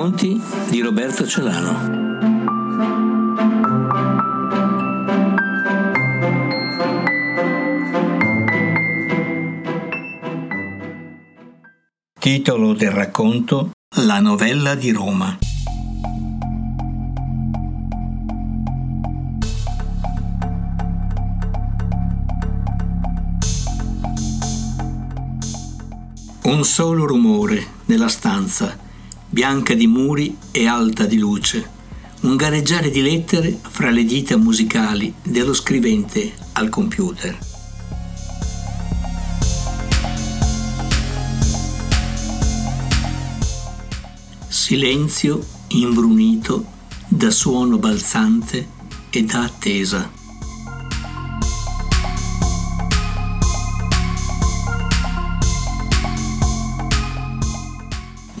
Racconti di Roberto Celano. Titolo del racconto La novella di Roma. Un solo rumore nella stanza, bianca di muri e alta di luce. Un gareggiare di lettere fra le dita musicali dello scrivente al computer. Silenzio imbrunito da suono balzante e da attesa.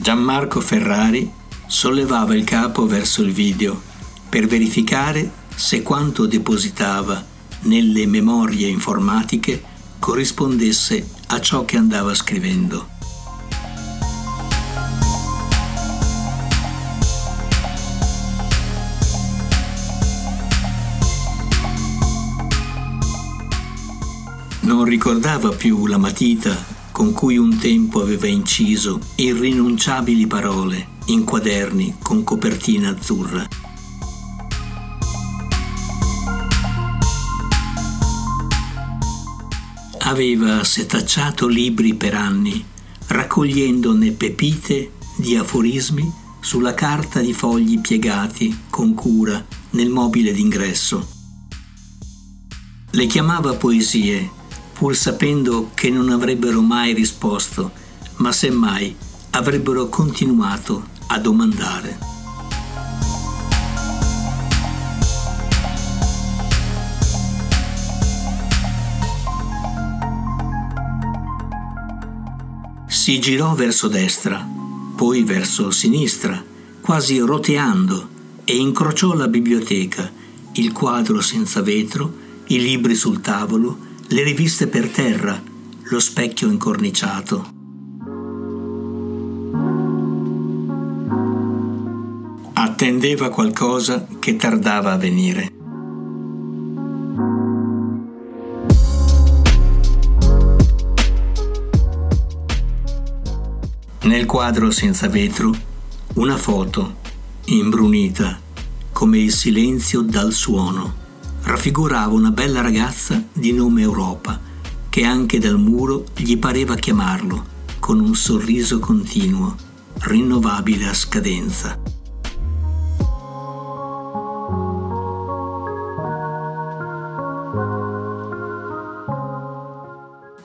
Gianmarco Ferrari sollevava il capo verso il video per verificare se quanto depositava nelle memorie informatiche corrispondesse a ciò che andava scrivendo. Non ricordava più la matita con cui un tempo aveva inciso irrinunciabili parole in quaderni con copertina azzurra. Aveva setacciato libri per anni, raccogliendone pepite di aforismi sulla carta di fogli piegati con cura nel mobile d'ingresso. Le chiamava poesie pur sapendo che non avrebbero mai risposto, ma semmai avrebbero continuato a domandare. Si girò verso destra, poi verso sinistra, quasi roteando, e incrociò la biblioteca, il quadro senza vetro, i libri sul tavolo, le riviste per terra, lo specchio incorniciato. Attendeva qualcosa che tardava a venire. Nel quadro senza vetro, una foto, imbrunita, come il silenzio dal suono raffigurava una bella ragazza di nome Europa, che anche dal muro gli pareva chiamarlo, con un sorriso continuo, rinnovabile a scadenza.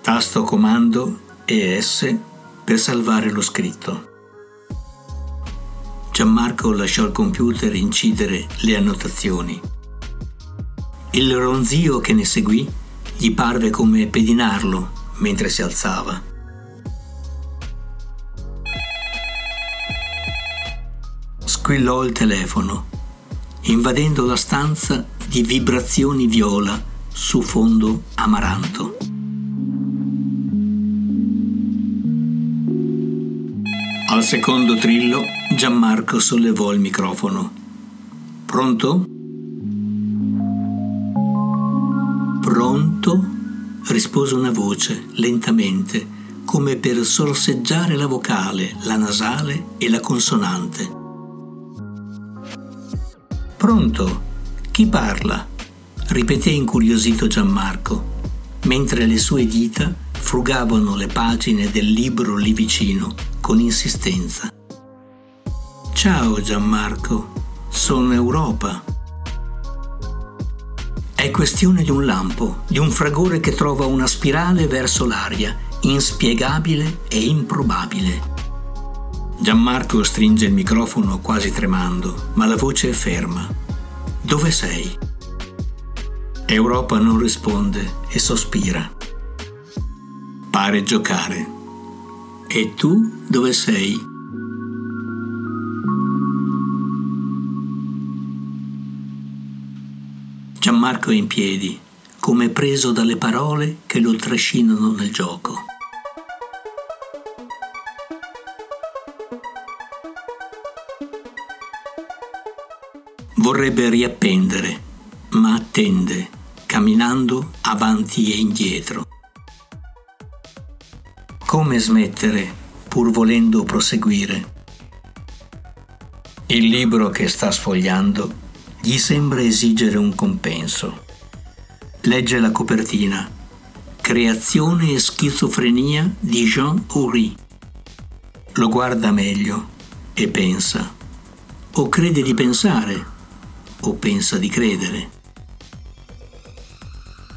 Tasto comando e S per salvare lo scritto. Gianmarco lasciò il computer incidere le annotazioni il ronzio che ne seguì gli parve come pedinarlo mentre si alzava. Squillò il telefono, invadendo la stanza di vibrazioni viola su fondo amaranto. Al secondo trillo Gianmarco sollevò il microfono. Pronto? Rispose una voce, lentamente, come per sorseggiare la vocale, la nasale e la consonante. Pronto? Chi parla? ripeté incuriosito Gianmarco, mentre le sue dita frugavano le pagine del libro lì vicino con insistenza. Ciao Gianmarco, sono Europa. È questione di un lampo, di un fragore che trova una spirale verso l'aria, inspiegabile e improbabile. Gianmarco stringe il microfono quasi tremando, ma la voce è ferma. Dove sei? Europa non risponde e sospira. Pare giocare. E tu dove sei? Gianmarco è in piedi, come preso dalle parole che lo trascinano nel gioco. Vorrebbe riappendere, ma attende, camminando avanti e indietro. Come smettere pur volendo proseguire? Il libro che sta sfogliando gli sembra esigere un compenso. Legge la copertina. Creazione e schizofrenia di Jean Houry. Lo guarda meglio e pensa. O crede di pensare, o pensa di credere.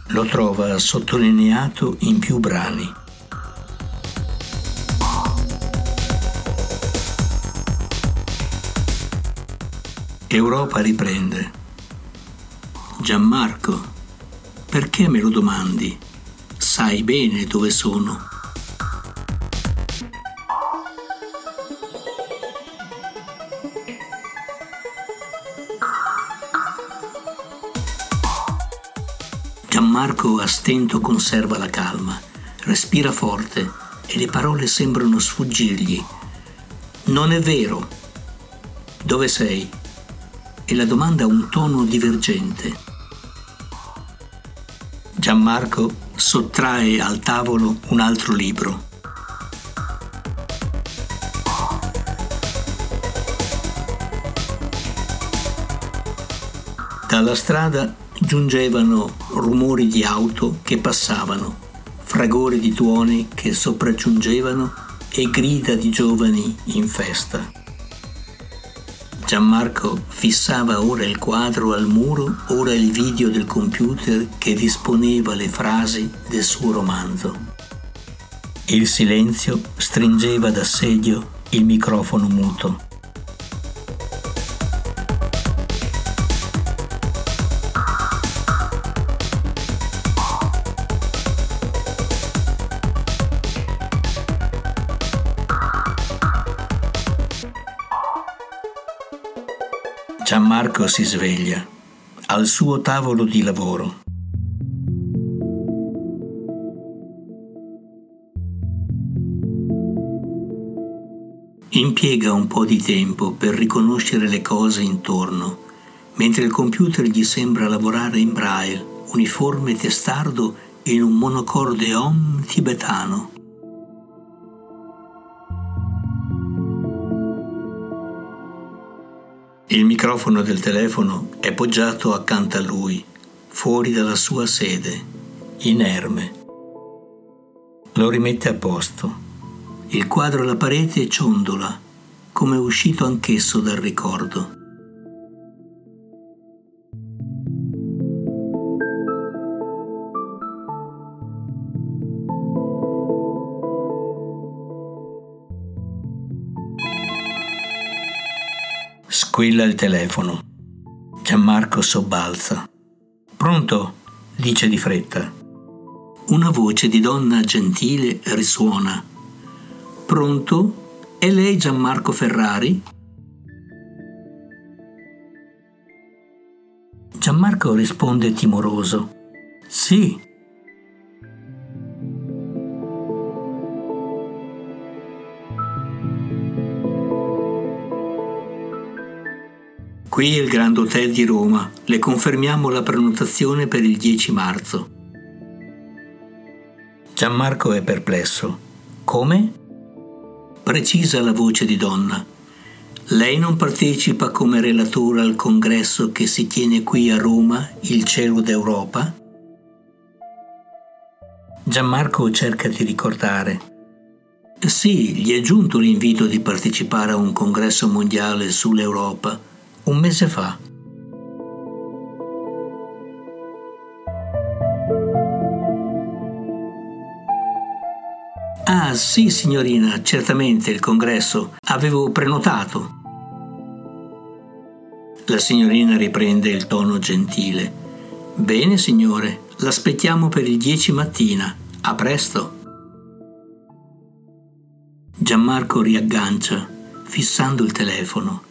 Lo trova sottolineato in più brani. Europa riprende. Gianmarco, perché me lo domandi? Sai bene dove sono. Gianmarco a stento conserva la calma, respira forte e le parole sembrano sfuggirgli. Non è vero. Dove sei? E la domanda ha un tono divergente. Gianmarco sottrae al tavolo un altro libro. Dalla strada giungevano rumori di auto che passavano, fragore di tuoni che sopraggiungevano e grida di giovani in festa. Gianmarco fissava ora il quadro al muro, ora il video del computer che disponeva le frasi del suo romanzo. Il silenzio stringeva d'assedio il microfono muto. Gianmarco si sveglia al suo tavolo di lavoro. Impiega un po' di tempo per riconoscere le cose intorno, mentre il computer gli sembra lavorare in braille, uniforme testardo in un monocorde om tibetano. Il microfono del telefono è poggiato accanto a lui, fuori dalla sua sede, inerme. Lo rimette a posto. Il quadro alla parete ciondola, come uscito anch'esso dal ricordo. Squilla il telefono. Gianmarco sobbalza. Pronto? dice di fretta. Una voce di donna gentile risuona. Pronto? È lei Gianmarco Ferrari? Gianmarco risponde timoroso. Sì. Qui è il Grand Hotel di Roma. Le confermiamo la prenotazione per il 10 marzo. Gianmarco è perplesso. Come? Precisa la voce di donna. Lei non partecipa come relatore al congresso che si tiene qui a Roma, il cielo d'Europa? Gianmarco cerca di ricordare. Sì, gli è giunto l'invito di partecipare a un congresso mondiale sull'Europa un mese fa. Ah sì, signorina, certamente il congresso. Avevo prenotato. La signorina riprende il tono gentile. Bene, signore, l'aspettiamo per il 10 mattina. A presto. Gianmarco riaggancia, fissando il telefono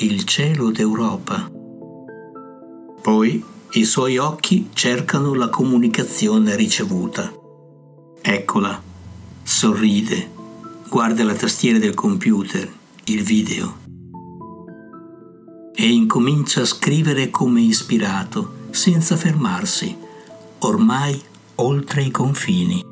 il cielo d'Europa. Poi i suoi occhi cercano la comunicazione ricevuta. Eccola, sorride, guarda la tastiera del computer, il video. e incomincia a scrivere come ispirato, senza fermarsi, ormai oltre i confini.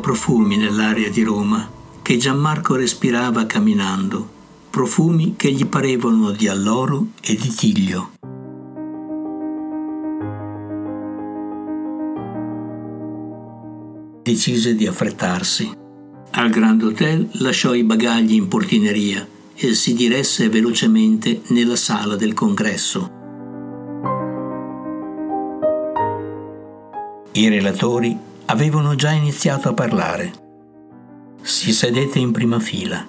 Profumi nell'aria di Roma che Gianmarco respirava camminando, profumi che gli parevano di alloro e di tiglio. Decise di affrettarsi. Al Grand Hotel lasciò i bagagli in portineria e si diresse velocemente nella sala del congresso. I relatori avevano già iniziato a parlare. Si sedette in prima fila.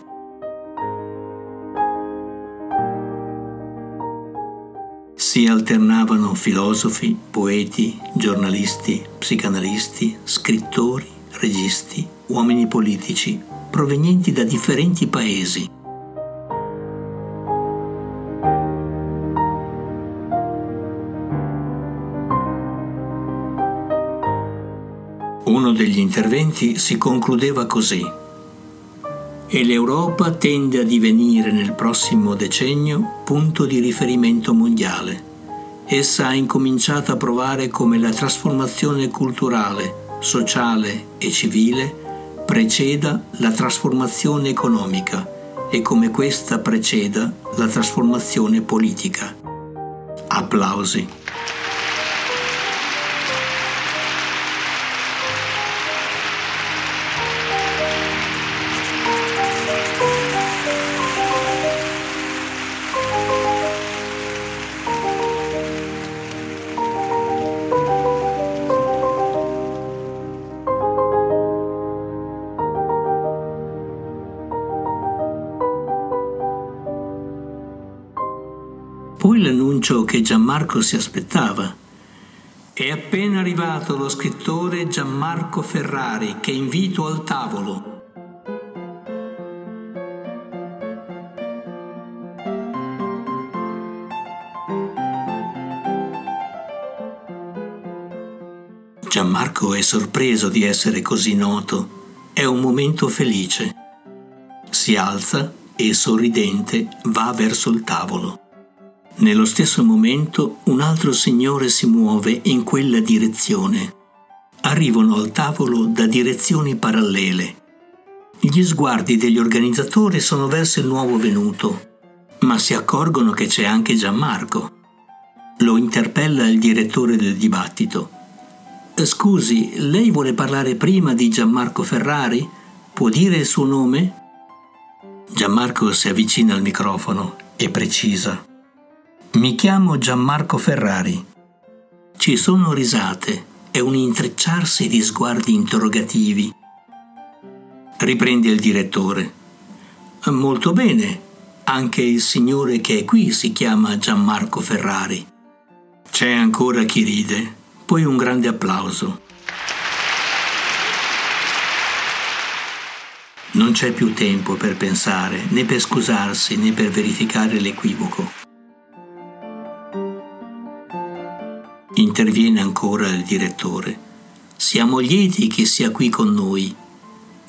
Si alternavano filosofi, poeti, giornalisti, psicanalisti, scrittori, registi, uomini politici, provenienti da differenti paesi Uno degli interventi si concludeva così. E l'Europa tende a divenire nel prossimo decennio punto di riferimento mondiale. Essa ha incominciato a provare come la trasformazione culturale, sociale e civile preceda la trasformazione economica e come questa preceda la trasformazione politica. Applausi. Gianmarco si aspettava. È appena arrivato lo scrittore Gianmarco Ferrari che invito al tavolo. Gianmarco è sorpreso di essere così noto. È un momento felice. Si alza e sorridente va verso il tavolo. Nello stesso momento un altro signore si muove in quella direzione. Arrivano al tavolo da direzioni parallele. Gli sguardi degli organizzatori sono verso il nuovo venuto, ma si accorgono che c'è anche Gianmarco. Lo interpella il direttore del dibattito. Scusi, lei vuole parlare prima di Gianmarco Ferrari? Può dire il suo nome? Gianmarco si avvicina al microfono e precisa. Mi chiamo Gianmarco Ferrari. Ci sono risate e un intrecciarsi di sguardi interrogativi. Riprende il direttore. Molto bene, anche il signore che è qui si chiama Gianmarco Ferrari. C'è ancora chi ride, poi un grande applauso. Non c'è più tempo per pensare, né per scusarsi, né per verificare l'equivoco. Interviene ancora il direttore. Siamo lieti che sia qui con noi.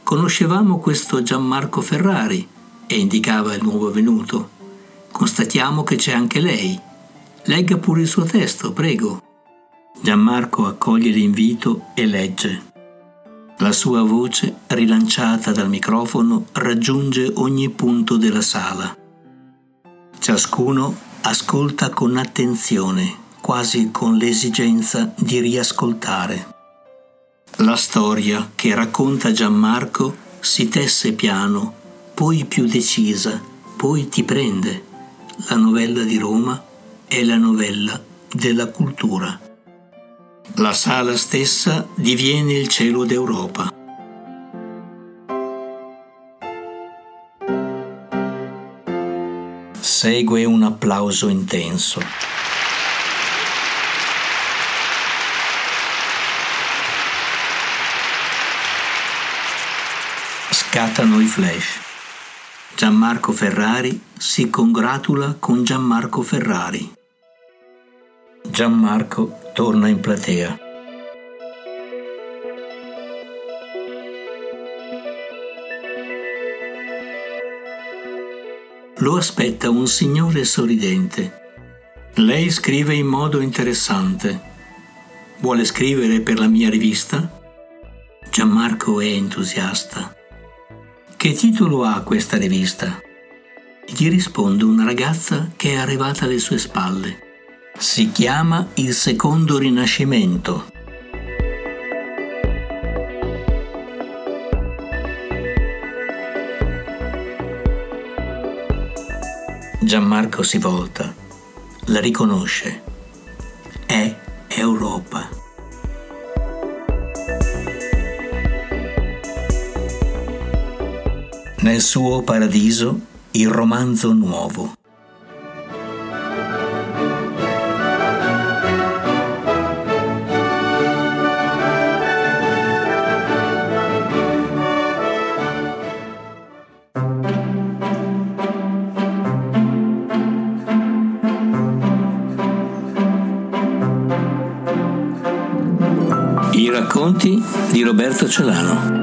Conoscevamo questo Gianmarco Ferrari e indicava il nuovo venuto. Constatiamo che c'è anche lei. Legga pure il suo testo, prego. Gianmarco accoglie l'invito e legge. La sua voce, rilanciata dal microfono, raggiunge ogni punto della sala. Ciascuno ascolta con attenzione quasi con l'esigenza di riascoltare. La storia che racconta Gianmarco si tesse piano, poi più decisa, poi ti prende. La novella di Roma è la novella della cultura. La sala stessa diviene il cielo d'Europa. Segue un applauso intenso. Scattano i flash. Gianmarco Ferrari si congratula con Gianmarco Ferrari. Gianmarco torna in platea. Lo aspetta un signore sorridente. Lei scrive in modo interessante. Vuole scrivere per la mia rivista? Gianmarco è entusiasta. Che titolo ha questa rivista? Gli risponde una ragazza che è arrivata alle sue spalle. Si chiama Il Secondo Rinascimento. Gianmarco si volta, la riconosce. È Europa. Nel suo paradiso il romanzo nuovo. I racconti di Roberto Celano.